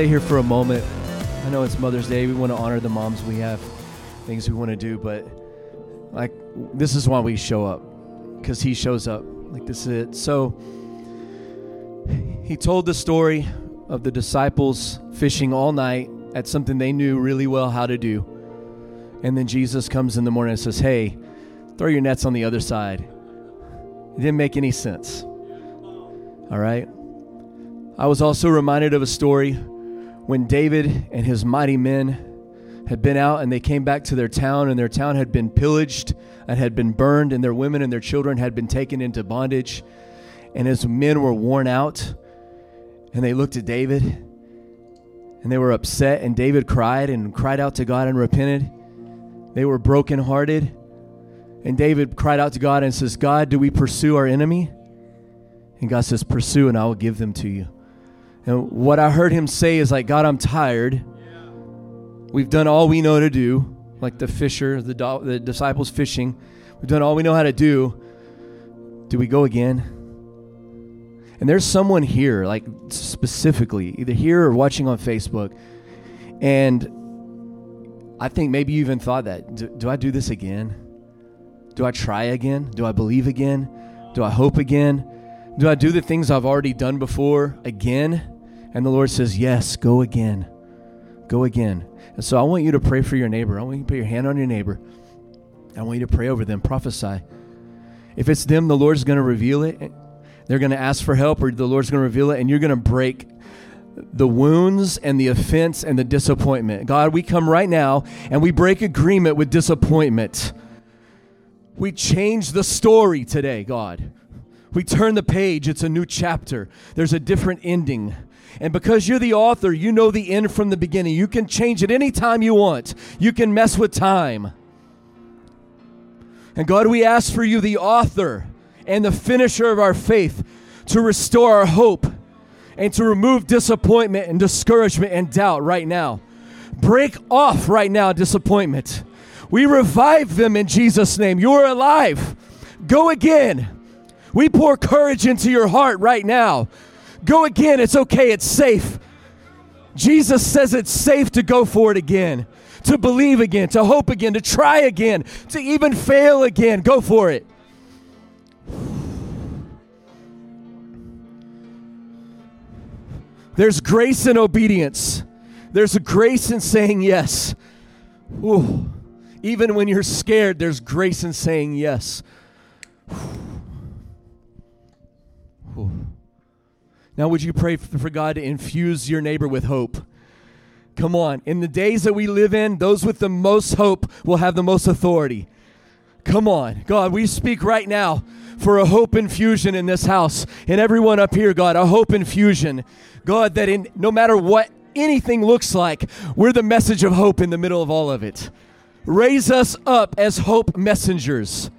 stay here for a moment. I know it's Mother's Day. We want to honor the moms. We have things we want to do, but like this is why we show up because he shows up. Like this is it. So he told the story of the disciples fishing all night at something they knew really well how to do. And then Jesus comes in the morning and says, Hey, throw your nets on the other side. It didn't make any sense. All right? I was also reminded of a story when David and his mighty men had been out and they came back to their town and their town had been pillaged and had been burned and their women and their children had been taken into bondage. And his men were worn out and they looked at David and they were upset and David cried and cried out to God and repented. They were brokenhearted. And David cried out to God and says, God, do we pursue our enemy? And God says, Pursue, and I will give them to you. And what I heard him say is like, God, I'm tired. We've done all we know to do, like the fisher, the, do- the disciples fishing. We've done all we know how to do. Do we go again? And there's someone here, like specifically, either here or watching on Facebook, and I think maybe you even thought that. Do, do I do this again? Do I try again? Do I believe again? Do I hope again? Do I do the things I've already done before again? And the Lord says, Yes, go again. Go again. And so I want you to pray for your neighbor. I want you to put your hand on your neighbor. I want you to pray over them, prophesy. If it's them, the Lord's going to reveal it. They're going to ask for help, or the Lord's going to reveal it, and you're going to break the wounds and the offense and the disappointment. God, we come right now and we break agreement with disappointment. We change the story today, God. We turn the page, it's a new chapter. There's a different ending. And because you're the author, you know the end from the beginning. You can change it anytime you want. You can mess with time. And God, we ask for you, the author and the finisher of our faith, to restore our hope and to remove disappointment and discouragement and doubt right now. Break off right now disappointment. We revive them in Jesus' name. You're alive. Go again. We pour courage into your heart right now. Go again. It's okay. It's safe. Jesus says it's safe to go for it again, to believe again, to hope again, to try again, to even fail again. Go for it. There's grace in obedience. There's a grace in saying yes. Ooh. Even when you're scared, there's grace in saying yes. Ooh. Now, would you pray for God to infuse your neighbor with hope? Come on. In the days that we live in, those with the most hope will have the most authority. Come on. God, we speak right now for a hope infusion in this house and everyone up here, God, a hope infusion. God, that in no matter what anything looks like, we're the message of hope in the middle of all of it. Raise us up as hope messengers.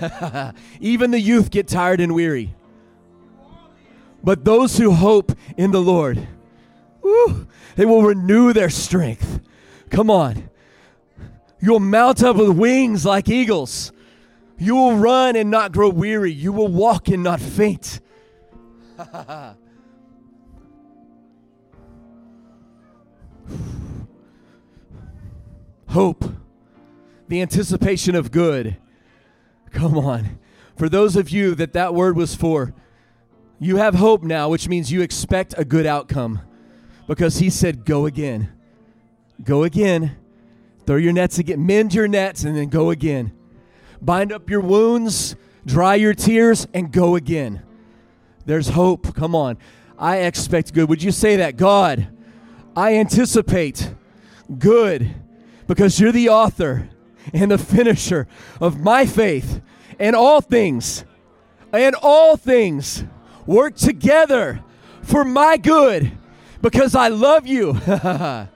Even the youth get tired and weary. But those who hope in the Lord, woo, they will renew their strength. Come on. You'll mount up with wings like eagles. You will run and not grow weary. You will walk and not faint. Hope, the anticipation of good. Come on. For those of you that that word was for, you have hope now, which means you expect a good outcome because he said, Go again. Go again. Throw your nets again. Mend your nets and then go again. Bind up your wounds, dry your tears, and go again. There's hope. Come on. I expect good. Would you say that? God, I anticipate good because you're the author and the finisher of my faith. And all things, and all things work together for my good because I love you.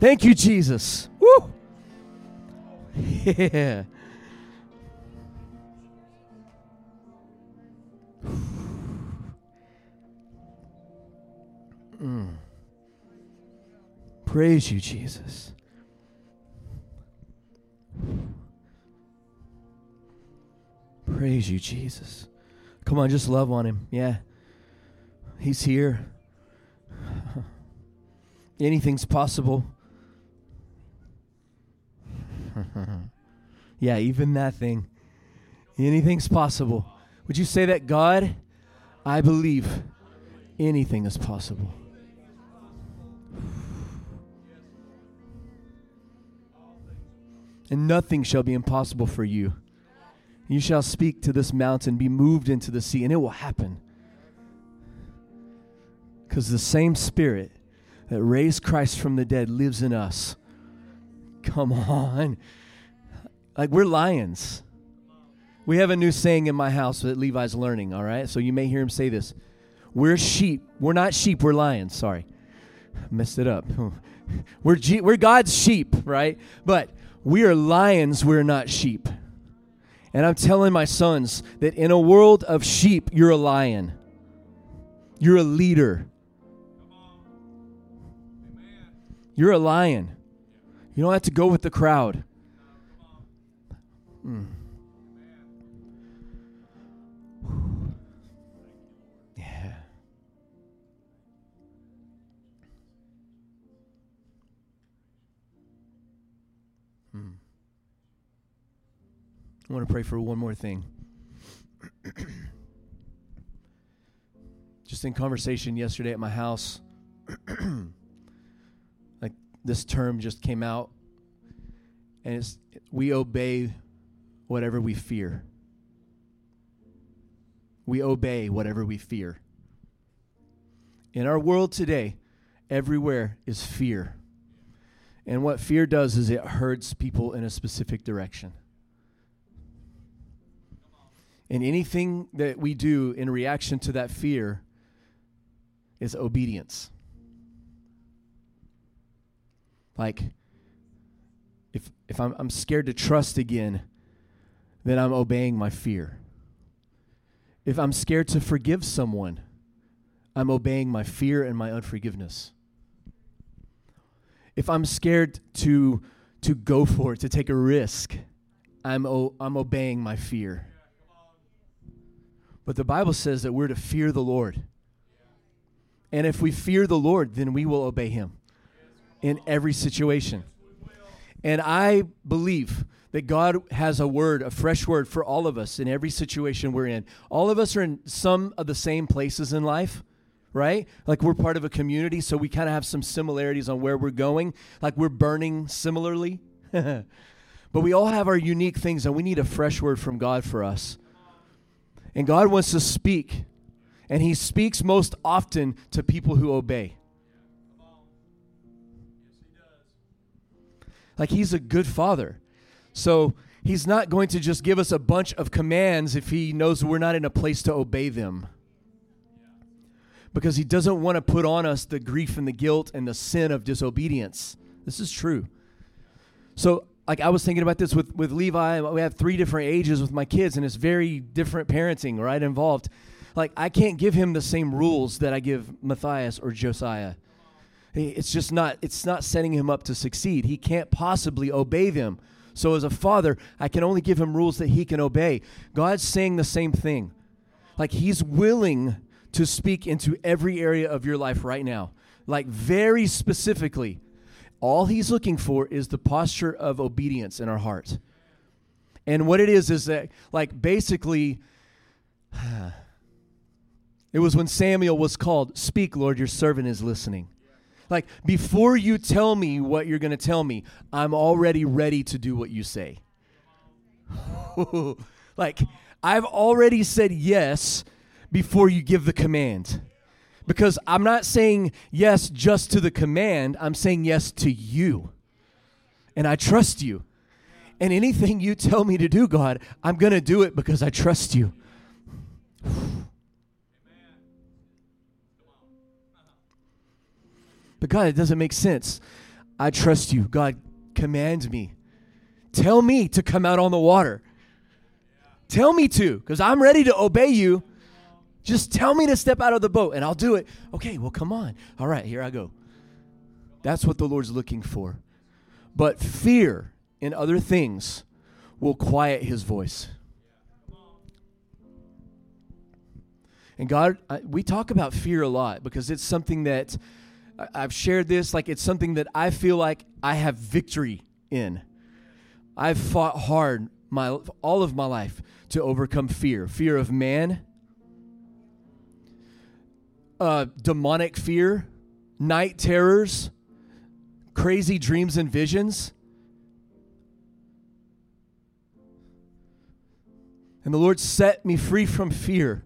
Thank you, Jesus. Woo! Yeah. Mm. Praise you, Jesus. Praise you, Jesus. Come on, just love on him. Yeah. He's here. Anything's possible. yeah, even that thing. Anything's possible. Would you say that, God? I believe anything is possible. And nothing shall be impossible for you. You shall speak to this mountain, be moved into the sea, and it will happen. Because the same Spirit that raised Christ from the dead lives in us. Come on. Like we're lions. We have a new saying in my house that Levi's learning, all right? So you may hear him say this. We're sheep. We're not sheep, we're lions. Sorry. Messed it up. We're, G- we're God's sheep, right? But we are lions, we're not sheep. And I'm telling my sons that in a world of sheep, you're a lion. You're a leader. You're a lion. You don't have to go with the crowd. Mm. I want to pray for one more thing. Just in conversation yesterday at my house like this term just came out, and it's we obey whatever we fear. We obey whatever we fear. In our world today, everywhere is fear. And what fear does is it herds people in a specific direction. And anything that we do in reaction to that fear is obedience. Like, if, if I'm, I'm scared to trust again, then I'm obeying my fear. If I'm scared to forgive someone, I'm obeying my fear and my unforgiveness. If I'm scared to, to go for it, to take a risk, I'm, o- I'm obeying my fear. But the Bible says that we're to fear the Lord. And if we fear the Lord, then we will obey him in every situation. And I believe that God has a word, a fresh word for all of us in every situation we're in. All of us are in some of the same places in life, right? Like we're part of a community, so we kind of have some similarities on where we're going. Like we're burning similarly. but we all have our unique things, and we need a fresh word from God for us. And God wants to speak, and He speaks most often to people who obey. Like he's a good father. So he's not going to just give us a bunch of commands if he knows we're not in a place to obey them. Because he doesn't want to put on us the grief and the guilt and the sin of disobedience. This is true. So, like I was thinking about this with, with Levi, we have three different ages with my kids, and it's very different parenting, right? Involved. Like, I can't give him the same rules that I give Matthias or Josiah. It's just not it's not setting him up to succeed. He can't possibly obey them. So as a father i can only give him rules that he can obey. God's saying the same thing. Like he's willing to speak into every area of your life right now. Like very specifically all he's looking for is the posture of obedience in our heart and what it is is that like basically it was when samuel was called speak lord your servant is listening like, before you tell me what you're going to tell me, I'm already ready to do what you say. like, I've already said yes before you give the command. Because I'm not saying yes just to the command, I'm saying yes to you. And I trust you. And anything you tell me to do, God, I'm going to do it because I trust you. But God, it doesn't make sense. I trust you. God, command me. Tell me to come out on the water. Tell me to, because I'm ready to obey you. Just tell me to step out of the boat and I'll do it. Okay, well, come on. All right, here I go. That's what the Lord's looking for. But fear in other things will quiet his voice. And God, we talk about fear a lot because it's something that I've shared this, like it's something that I feel like I have victory in. I've fought hard my all of my life to overcome fear, fear of man, uh, demonic fear, night terrors, crazy dreams and visions. And the Lord set me free from fear.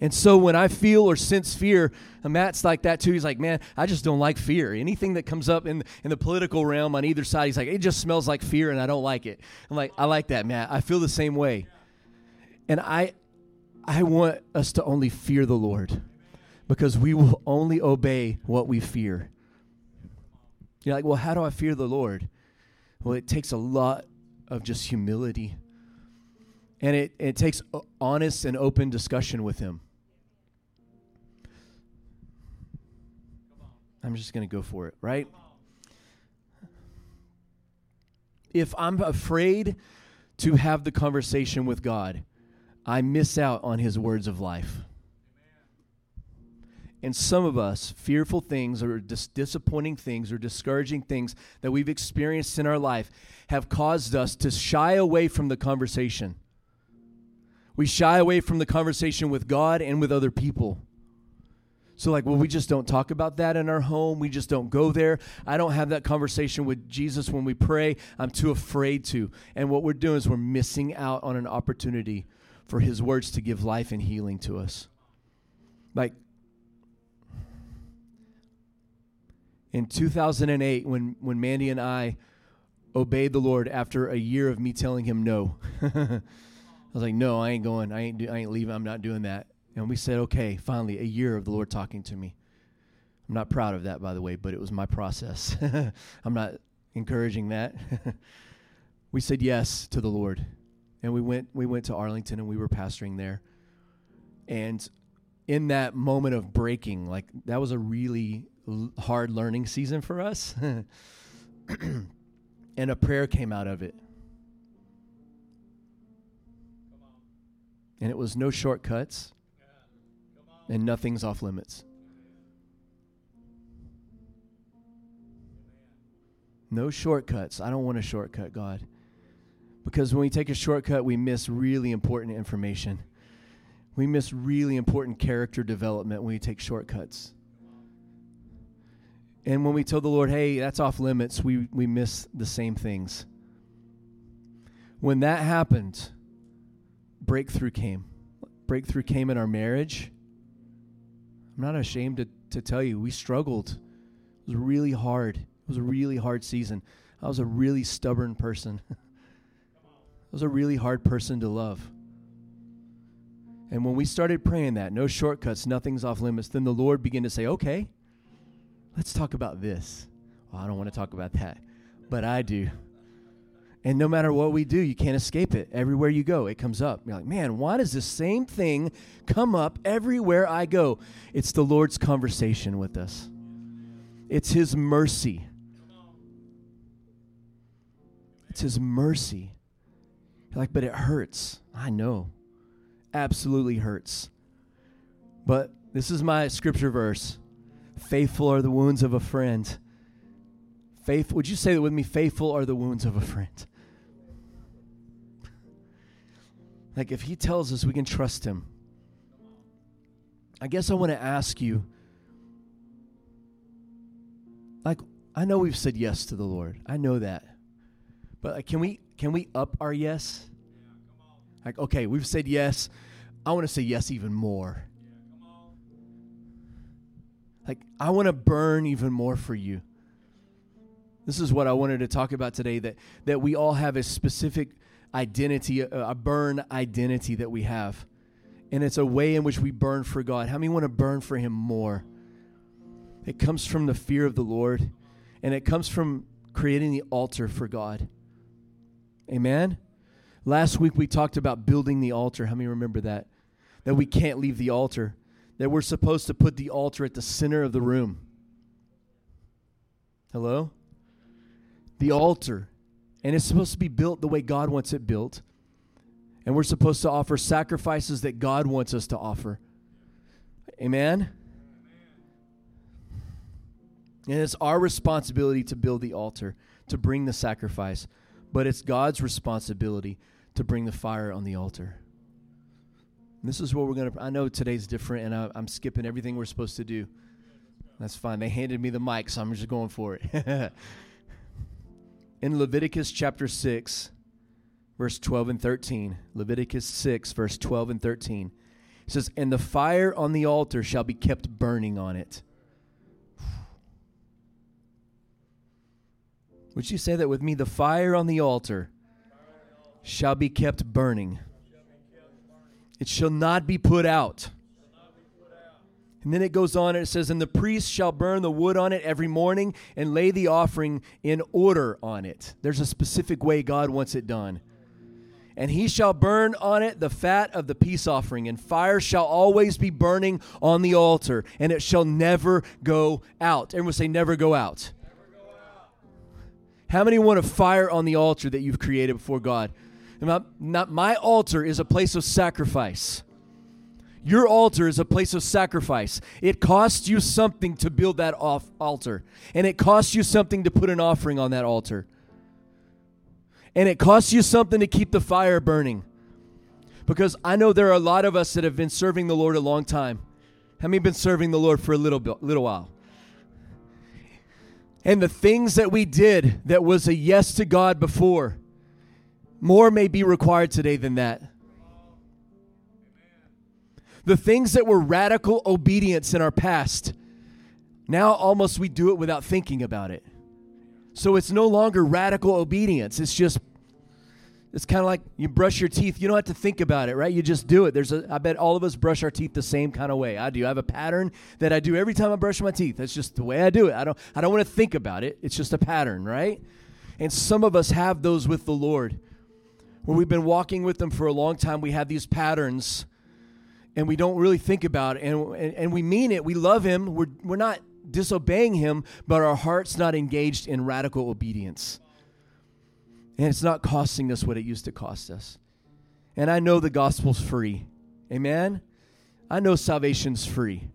And so when I feel or sense fear, Matt's like that too. He's like, man, I just don't like fear. Anything that comes up in in the political realm on either side, he's like, it just smells like fear, and I don't like it. I'm like, I like that, Matt. I feel the same way. And I, I want us to only fear the Lord, because we will only obey what we fear. You're like, well, how do I fear the Lord? Well, it takes a lot of just humility and it, it takes honest and open discussion with him. I'm just going to go for it, right? If I'm afraid to have the conversation with God, I miss out on his words of life. And some of us, fearful things or dis- disappointing things or discouraging things that we've experienced in our life have caused us to shy away from the conversation. We shy away from the conversation with God and with other people. So, like, well, we just don't talk about that in our home. We just don't go there. I don't have that conversation with Jesus when we pray. I'm too afraid to. And what we're doing is we're missing out on an opportunity for His words to give life and healing to us. Like, in 2008, when, when Mandy and I obeyed the Lord after a year of me telling him no. I was like, no, I ain't going. I ain't. Do, I ain't leaving. I'm not doing that. And we said, okay, finally, a year of the Lord talking to me. I'm not proud of that, by the way, but it was my process. I'm not encouraging that. we said yes to the Lord, and we went. We went to Arlington, and we were pastoring there. And in that moment of breaking, like that was a really l- hard learning season for us. and a prayer came out of it And it was no shortcuts and nothing's off limits. No shortcuts. I don't want a shortcut, God. Because when we take a shortcut, we miss really important information. We miss really important character development when we take shortcuts. And when we tell the Lord, hey, that's off limits, we, we miss the same things. When that happened, breakthrough came. Breakthrough came in our marriage. I'm not ashamed to, to tell you, we struggled. It was really hard. It was a really hard season. I was a really stubborn person. Was a really hard person to love. And when we started praying that, no shortcuts, nothing's off limits, then the Lord began to say, okay, let's talk about this. Well, I don't want to talk about that, but I do. And no matter what we do, you can't escape it. Everywhere you go, it comes up. You're like, man, why does the same thing come up everywhere I go? It's the Lord's conversation with us, it's His mercy. It's His mercy. You're like, but it hurts. I know. Absolutely hurts. But this is my scripture verse Faithful are the wounds of a friend. Faith, would you say that with me? Faithful are the wounds of a friend. Like if he tells us we can trust him. I guess I want to ask you like I know we've said yes to the Lord. I know that. But like, can we can we up our yes? Like okay, we've said yes. I want to say yes even more. Like I want to burn even more for you. This is what I wanted to talk about today that that we all have a specific identity, a, a burn identity that we have. And it's a way in which we burn for God. How many want to burn for Him more? It comes from the fear of the Lord, and it comes from creating the altar for God. Amen? Last week we talked about building the altar. How many remember that? That we can't leave the altar, that we're supposed to put the altar at the center of the room. Hello? The altar and it's supposed to be built the way God wants it built. And we're supposed to offer sacrifices that God wants us to offer. Amen? And it's our responsibility to build the altar, to bring the sacrifice. But it's God's responsibility to bring the fire on the altar. And this is what we're going to. I know today's different, and I, I'm skipping everything we're supposed to do. That's fine. They handed me the mic, so I'm just going for it. In Leviticus chapter 6, verse 12 and 13, Leviticus 6, verse 12 and 13, it says, And the fire on the altar shall be kept burning on it. Would you say that with me? The fire on the altar shall be kept burning, it shall not be put out. And then it goes on and it says, And the priest shall burn the wood on it every morning and lay the offering in order on it. There's a specific way God wants it done. And he shall burn on it the fat of the peace offering, and fire shall always be burning on the altar, and it shall never go out. Everyone say, never go out. How many want a fire on the altar that you've created before God? Not, not, my altar is a place of sacrifice. Your altar is a place of sacrifice. It costs you something to build that off altar, and it costs you something to put an offering on that altar. And it costs you something to keep the fire burning. Because I know there are a lot of us that have been serving the Lord a long time. How many been serving the Lord for a little bit, little while? And the things that we did that was a yes to God before, more may be required today than that. The things that were radical obedience in our past, now almost we do it without thinking about it. So it's no longer radical obedience. It's just it's kind of like you brush your teeth. You don't have to think about it, right? You just do it. There's a I bet all of us brush our teeth the same kind of way. I do. I have a pattern that I do every time I brush my teeth. That's just the way I do it. I don't I don't want to think about it. It's just a pattern, right? And some of us have those with the Lord. Where we've been walking with them for a long time, we have these patterns and we don't really think about it and, and, and we mean it. We love him. We're, we're not disobeying him, but our heart's not engaged in radical obedience. And it's not costing us what it used to cost us. And I know the gospel's free. Amen? I know salvation's free.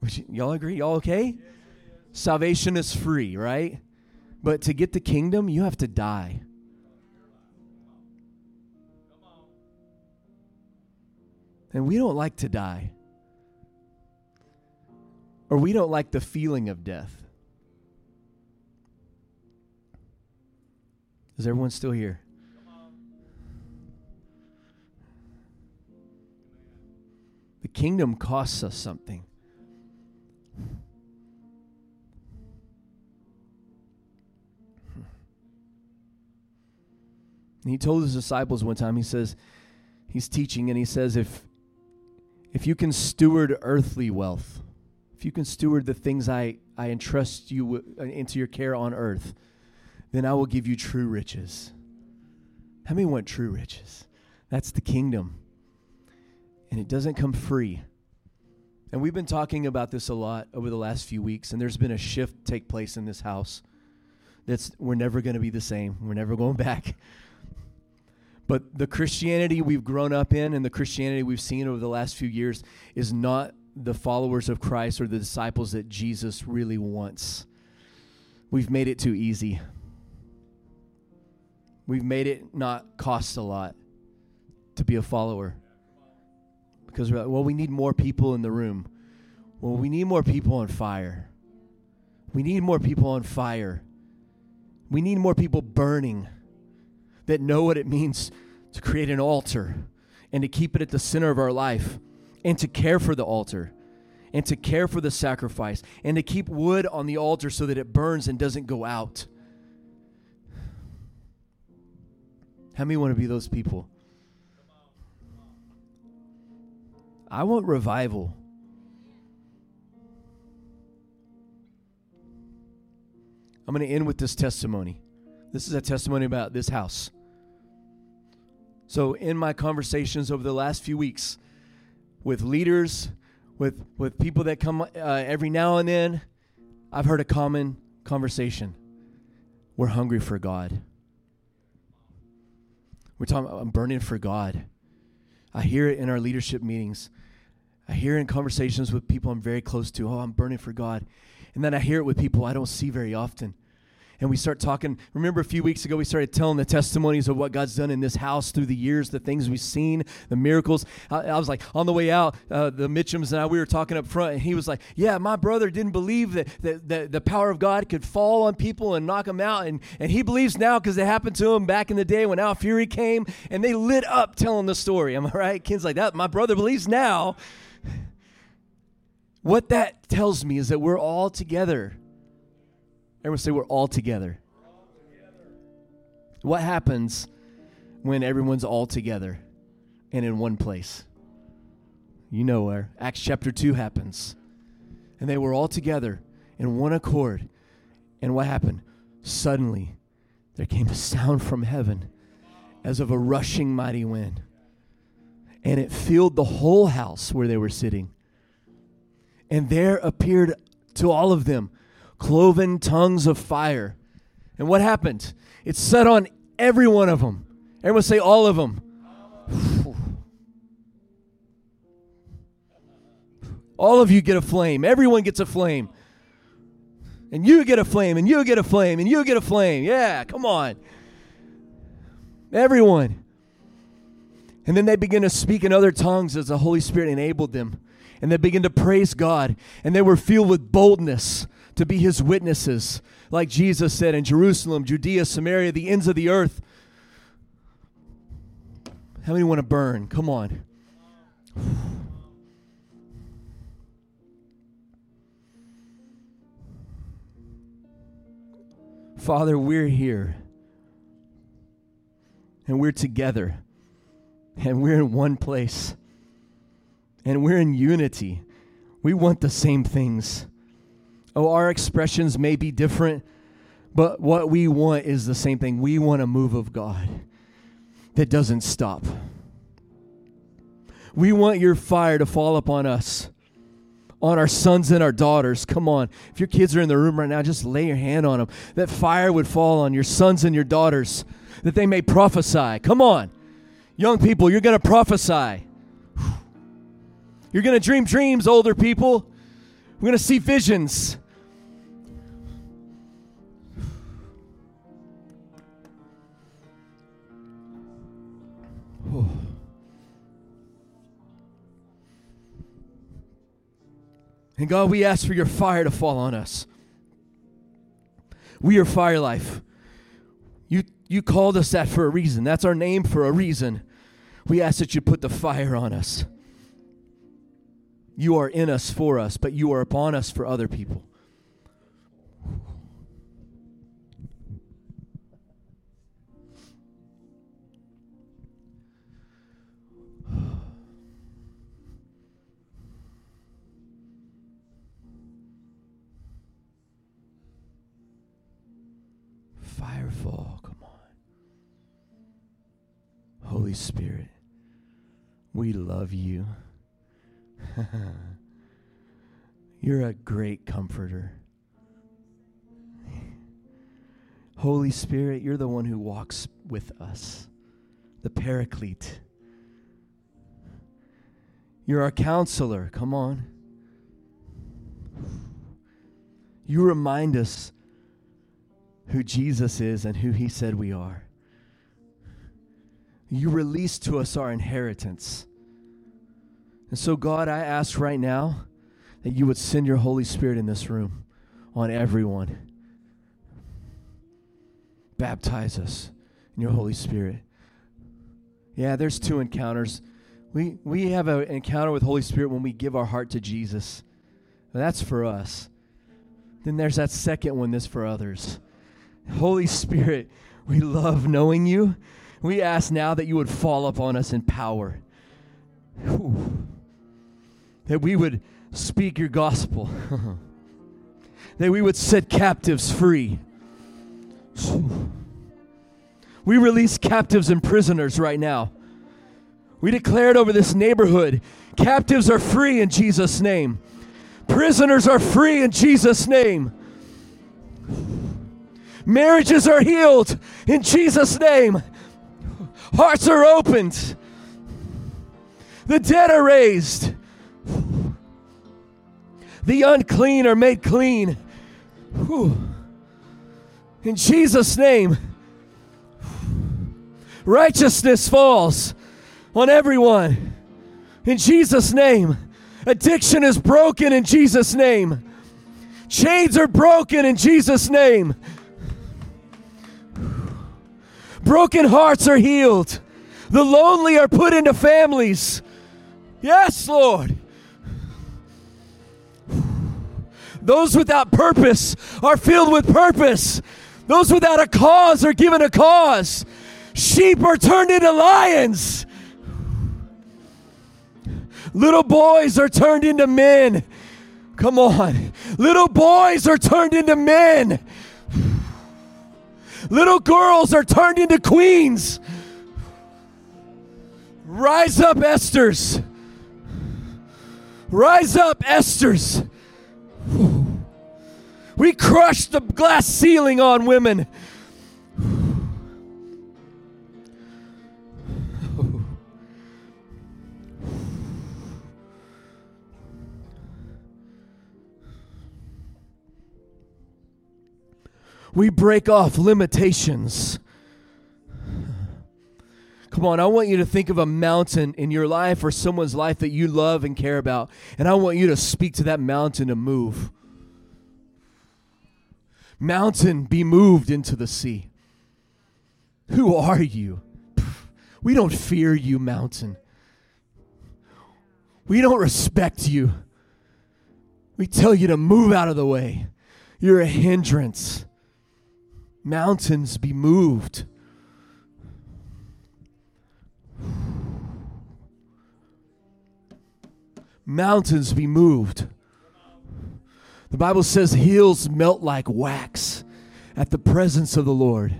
Which, y'all agree? Y'all okay? Salvation is free, right? But to get the kingdom, you have to die. And we don't like to die. Or we don't like the feeling of death. Is everyone still here? The kingdom costs us something. And he told his disciples one time, he says, he's teaching, and he says, if if you can steward earthly wealth, if you can steward the things I, I entrust you uh, into your care on earth, then I will give you true riches. How many want true riches? That's the kingdom. And it doesn't come free. And we've been talking about this a lot over the last few weeks, and there's been a shift take place in this house. That's we're never going to be the same. We're never going back. But the Christianity we've grown up in and the Christianity we've seen over the last few years is not the followers of Christ or the disciples that Jesus really wants. We've made it too easy. We've made it not cost a lot to be a follower. Because we're like, well, we need more people in the room. Well, we need more people on fire. We need more people on fire. We need more people burning that know what it means to create an altar and to keep it at the center of our life and to care for the altar and to care for the sacrifice and to keep wood on the altar so that it burns and doesn't go out. How many want to be those people? I want revival. I'm going to end with this testimony. This is a testimony about this house. So, in my conversations over the last few weeks with leaders, with, with people that come uh, every now and then, I've heard a common conversation. We're hungry for God. We're talking I'm burning for God. I hear it in our leadership meetings. I hear in conversations with people I'm very close to. Oh, I'm burning for God. And then I hear it with people I don't see very often and we start talking. Remember a few weeks ago, we started telling the testimonies of what God's done in this house through the years, the things we've seen, the miracles. I, I was like, on the way out, uh, the Mitchums and I, we were talking up front, and he was like, Yeah, my brother didn't believe that, that, that the power of God could fall on people and knock them out. And, and he believes now because it happened to him back in the day when Al Fury came, and they lit up telling the story. Am I right? Ken's like, That, my brother believes now. What that tells me is that we're all together Everyone say we're all together. What happens when everyone's all together and in one place? You know where. Acts chapter 2 happens. And they were all together in one accord. And what happened? Suddenly, there came a sound from heaven as of a rushing mighty wind. And it filled the whole house where they were sitting. And there appeared to all of them cloven tongues of fire. And what happened? It set on every one of them. Everyone say, all of them. All of you get a flame. Everyone gets a flame. And you get a flame, and you get a flame, and you get a flame. Yeah, come on. Everyone. And then they begin to speak in other tongues as the Holy Spirit enabled them. And they begin to praise God. And they were filled with boldness to be his witnesses, like Jesus said in Jerusalem, Judea, Samaria, the ends of the earth. How many want to burn? Come on. Father, we're here. And we're together. And we're in one place. And we're in unity. We want the same things. Oh, our expressions may be different, but what we want is the same thing. We want a move of God that doesn't stop. We want your fire to fall upon us, on our sons and our daughters. Come on. If your kids are in the room right now, just lay your hand on them. That fire would fall on your sons and your daughters, that they may prophesy. Come on. Young people, you're going to prophesy. You're going to dream dreams, older people. We're going to see visions. And God, we ask for your fire to fall on us. We are Fire Life. You, you called us that for a reason. That's our name for a reason. We ask that you put the fire on us. You are in us for us, but you are upon us for other people. Holy Spirit, we love you. You're a great comforter. Holy Spirit, you're the one who walks with us, the paraclete. You're our counselor. Come on. You remind us who Jesus is and who he said we are. You release to us our inheritance. And so, God, I ask right now that you would send your Holy Spirit in this room on everyone. Baptize us in your Holy Spirit. Yeah, there's two encounters. We, we have an encounter with Holy Spirit when we give our heart to Jesus. That's for us. Then there's that second one that's for others. Holy Spirit, we love knowing you. We ask now that you would fall upon us in power. Whew. That we would speak your gospel. that we would set captives free. We release captives and prisoners right now. We declared over this neighborhood captives are free in Jesus' name, prisoners are free in Jesus' name. Marriages are healed in Jesus' name. Hearts are opened. The dead are raised. The unclean are made clean. Whew. In Jesus' name, righteousness falls on everyone. In Jesus' name, addiction is broken in Jesus' name. Chains are broken in Jesus' name. Broken hearts are healed. The lonely are put into families. Yes, Lord. Those without purpose are filled with purpose. Those without a cause are given a cause. Sheep are turned into lions. Little boys are turned into men. Come on. Little boys are turned into men. Little girls are turned into queens. Rise up, Esther's. Rise up, Esther's. We crush the glass ceiling on women. We break off limitations. Come on, I want you to think of a mountain in your life or someone's life that you love and care about, and I want you to speak to that mountain to move. Mountain, be moved into the sea. Who are you? We don't fear you, mountain. We don't respect you. We tell you to move out of the way. You're a hindrance mountains be moved. Mountains be moved. The Bible says hills melt like wax at the presence of the Lord.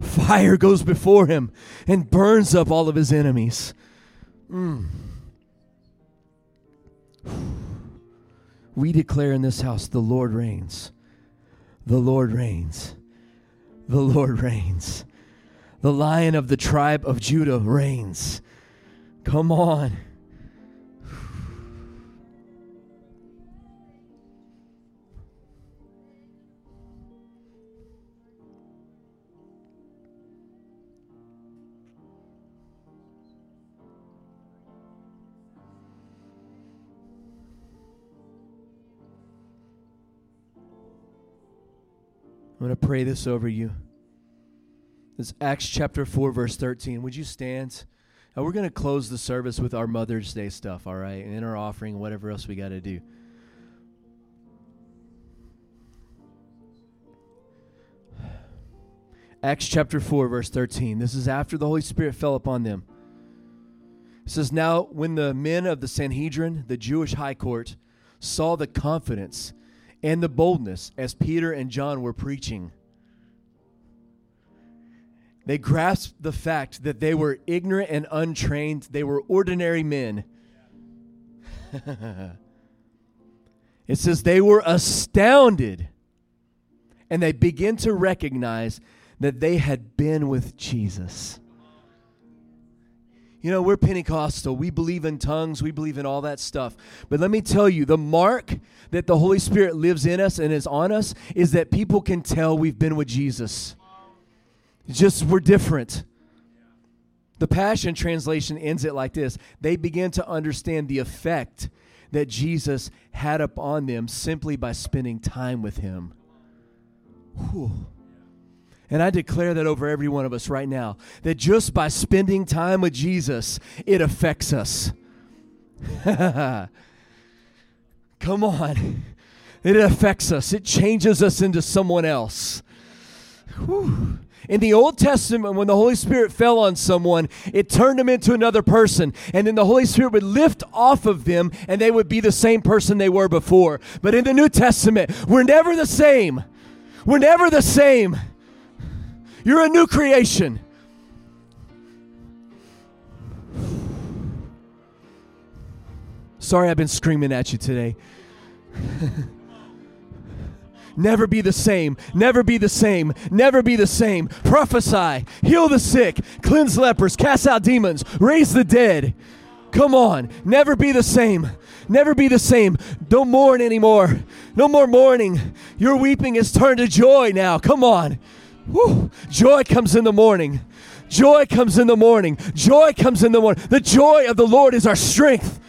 Fire goes before him and burns up all of his enemies. Mm. We declare in this house the Lord reigns. The Lord reigns. The Lord reigns. The lion of the tribe of Judah reigns. Come on. To pray this over you. This Acts chapter 4, verse 13. Would you stand? Now we're going to close the service with our Mother's Day stuff, all right? And our offering, whatever else we got to do. Acts chapter 4, verse 13. This is after the Holy Spirit fell upon them. It says, Now, when the men of the Sanhedrin, the Jewish high court, saw the confidence and the boldness as Peter and John were preaching. They grasped the fact that they were ignorant and untrained, they were ordinary men. it says they were astounded and they begin to recognize that they had been with Jesus. You know, we're Pentecostal. We believe in tongues. We believe in all that stuff. But let me tell you, the mark that the Holy Spirit lives in us and is on us is that people can tell we've been with Jesus. Just we're different. The Passion Translation ends it like this They begin to understand the effect that Jesus had upon them simply by spending time with Him. Whew. And I declare that over every one of us right now that just by spending time with Jesus, it affects us. Come on. It affects us, it changes us into someone else. Whew. In the Old Testament, when the Holy Spirit fell on someone, it turned them into another person. And then the Holy Spirit would lift off of them and they would be the same person they were before. But in the New Testament, we're never the same. We're never the same. You're a new creation. Sorry, I've been screaming at you today. Never be the same. Never be the same. Never be the same. Prophesy. Heal the sick. Cleanse lepers. Cast out demons. Raise the dead. Come on. Never be the same. Never be the same. Don't mourn anymore. No more mourning. Your weeping is turned to joy now. Come on. Woo. Joy comes in the morning. Joy comes in the morning. Joy comes in the morning. The joy of the Lord is our strength.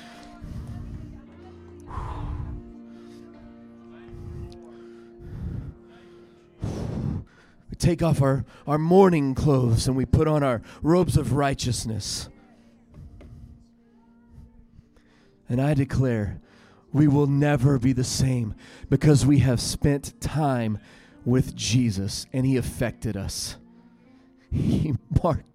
We take off our, our mourning clothes and we put on our robes of righteousness. And I declare we will never be the same because we have spent time with Jesus and He affected us. He marked.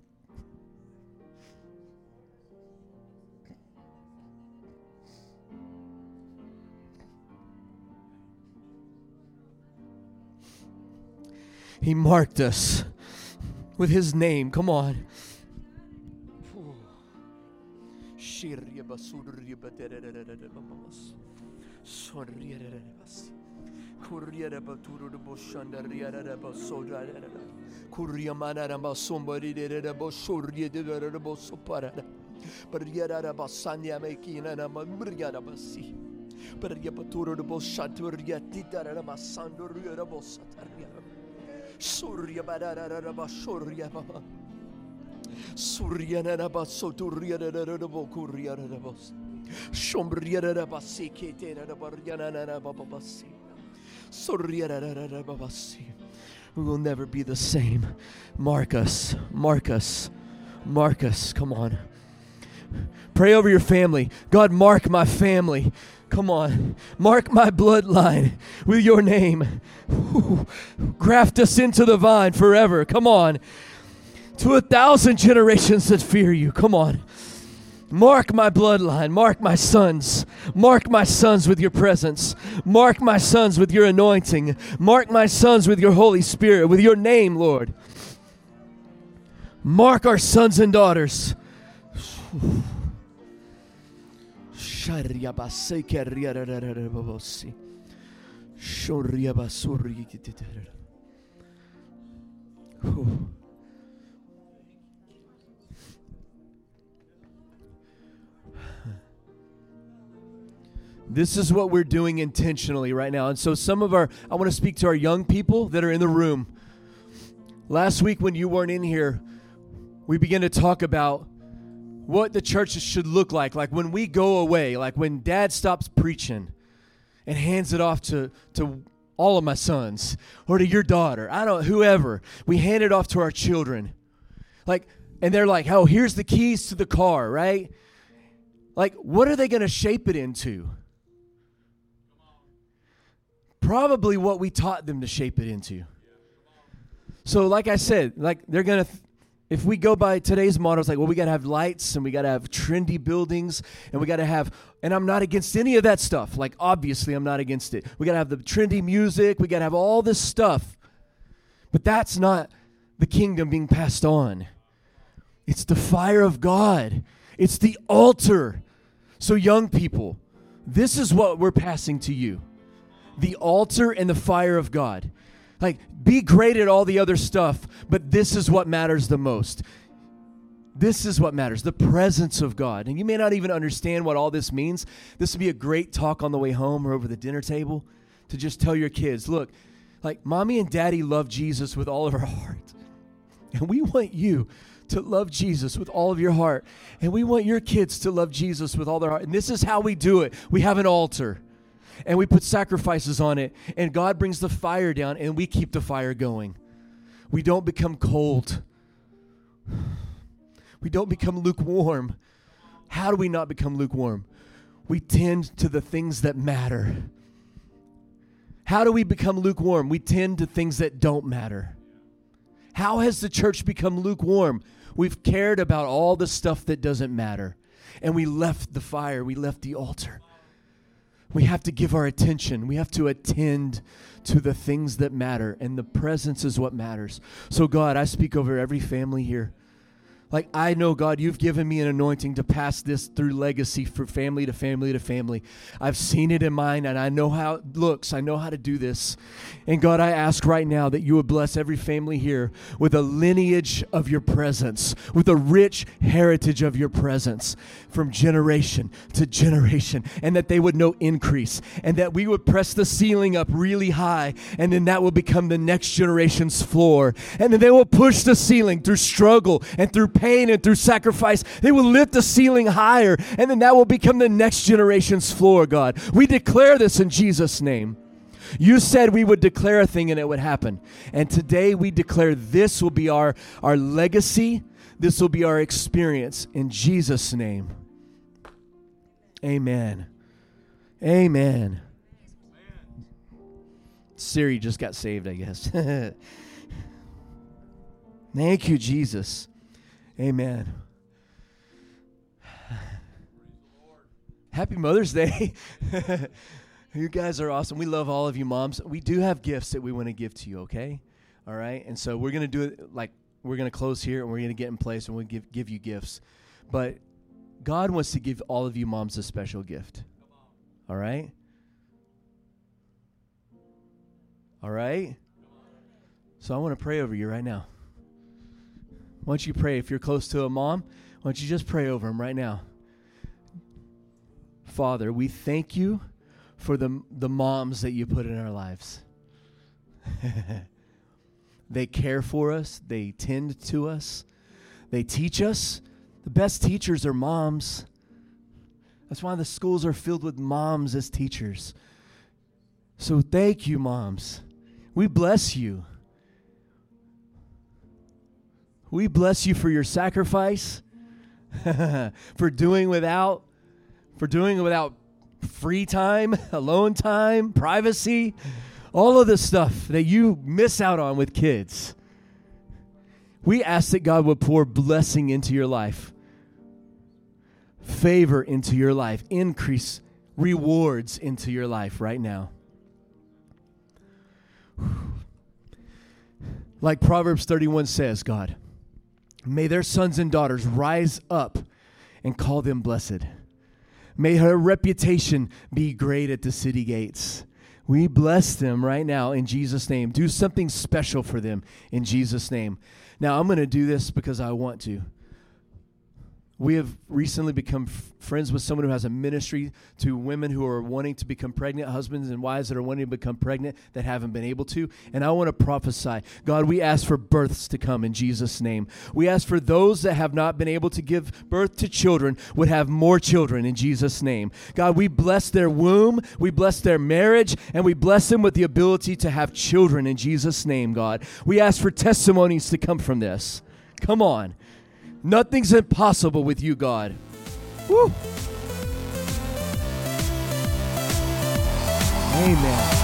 He marked us with his name. Come on. Kurriere ba tururu boşanlar yarara ba sorarara. Kurriye manara ba sombarilere ba sorriye derara ba soparara. Barriere ba sanyameki inana ma mırgara ba si. Barriere ba tururu boşanlar titarara ma sandurriere ba satarara. Surya bararara ba surya ba. Surya nara ba soturriye derara ba kurriye derara ba. Şomriye derara ba sikete derara ba yanana ba ba ba si. We will never be the same. Marcus, Marcus, mark us, mark us. Come on. Pray over your family. God, mark my family. Come on. Mark my bloodline with your name. Graft us into the vine forever. Come on. To a thousand generations that fear you. Come on. Mark my bloodline. Mark my sons. Mark my sons with your presence. Mark my sons with your anointing. Mark my sons with your Holy Spirit, with your name, Lord. Mark our sons and daughters. This is what we're doing intentionally right now. And so, some of our, I want to speak to our young people that are in the room. Last week, when you weren't in here, we began to talk about what the churches should look like. Like when we go away, like when dad stops preaching and hands it off to, to all of my sons or to your daughter, I don't, whoever, we hand it off to our children. Like, and they're like, oh, here's the keys to the car, right? Like, what are they going to shape it into? Probably what we taught them to shape it into. So, like I said, like they're gonna, if we go by today's model, it's like, well, we gotta have lights and we gotta have trendy buildings and we gotta have, and I'm not against any of that stuff. Like, obviously, I'm not against it. We gotta have the trendy music. We gotta have all this stuff, but that's not the kingdom being passed on. It's the fire of God. It's the altar. So, young people, this is what we're passing to you the altar and the fire of God. Like, be great at all the other stuff, but this is what matters the most. This is what matters the presence of God. And you may not even understand what all this means. This would be a great talk on the way home or over the dinner table to just tell your kids look, like, mommy and daddy love Jesus with all of our heart. And we want you to love Jesus with all of your heart. And we want your kids to love Jesus with all their heart. And this is how we do it we have an altar and we put sacrifices on it, and God brings the fire down, and we keep the fire going. We don't become cold. We don't become lukewarm. How do we not become lukewarm? We tend to the things that matter. How do we become lukewarm? We tend to things that don't matter. How has the church become lukewarm? We've cared about all the stuff that doesn't matter. And we left the fire, we left the altar we have to give our attention. We have to attend to the things that matter, and the presence is what matters. So, God, I speak over every family here. Like, I know, God, you've given me an anointing to pass this through legacy for family to family to family. I've seen it in mine and I know how it looks. I know how to do this. And God, I ask right now that you would bless every family here with a lineage of your presence, with a rich heritage of your presence from generation to generation, and that they would know increase, and that we would press the ceiling up really high, and then that will become the next generation's floor. And then they will push the ceiling through struggle and through pain and through sacrifice. They will lift the ceiling higher, and then that will become the next generation's floor, God. We declare this in Jesus' name. You said we would declare a thing and it would happen. And today we declare this will be our, our legacy, this will be our experience in Jesus' name. Amen. Amen. Siri just got saved, I guess. Thank you, Jesus. Amen. Happy Mother's Day. you guys are awesome. We love all of you moms. We do have gifts that we want to give to you, okay? All right? And so we're going to do it like we're going to close here and we're going to get in place and we'll give, give you gifts. But God wants to give all of you moms a special gift. All right? All right? So I want to pray over you right now. Why don't you pray? If you're close to a mom, why don't you just pray over them right now? Father, we thank you for the, the moms that you put in our lives. they care for us, they tend to us, they teach us. The best teachers are moms. That's why the schools are filled with moms as teachers. So thank you, moms. We bless you. We bless you for your sacrifice, for doing without, for doing without free time, alone time, privacy, all of the stuff that you miss out on with kids. We ask that God would pour blessing into your life, favor into your life, increase rewards into your life right now. Like Proverbs 31 says, God. May their sons and daughters rise up and call them blessed. May her reputation be great at the city gates. We bless them right now in Jesus' name. Do something special for them in Jesus' name. Now, I'm going to do this because I want to. We have recently become f- friends with someone who has a ministry to women who are wanting to become pregnant, husbands and wives that are wanting to become pregnant that haven't been able to. And I want to prophesy God, we ask for births to come in Jesus' name. We ask for those that have not been able to give birth to children would have more children in Jesus' name. God, we bless their womb, we bless their marriage, and we bless them with the ability to have children in Jesus' name, God. We ask for testimonies to come from this. Come on. Nothing's impossible with you, God. Woo. Amen.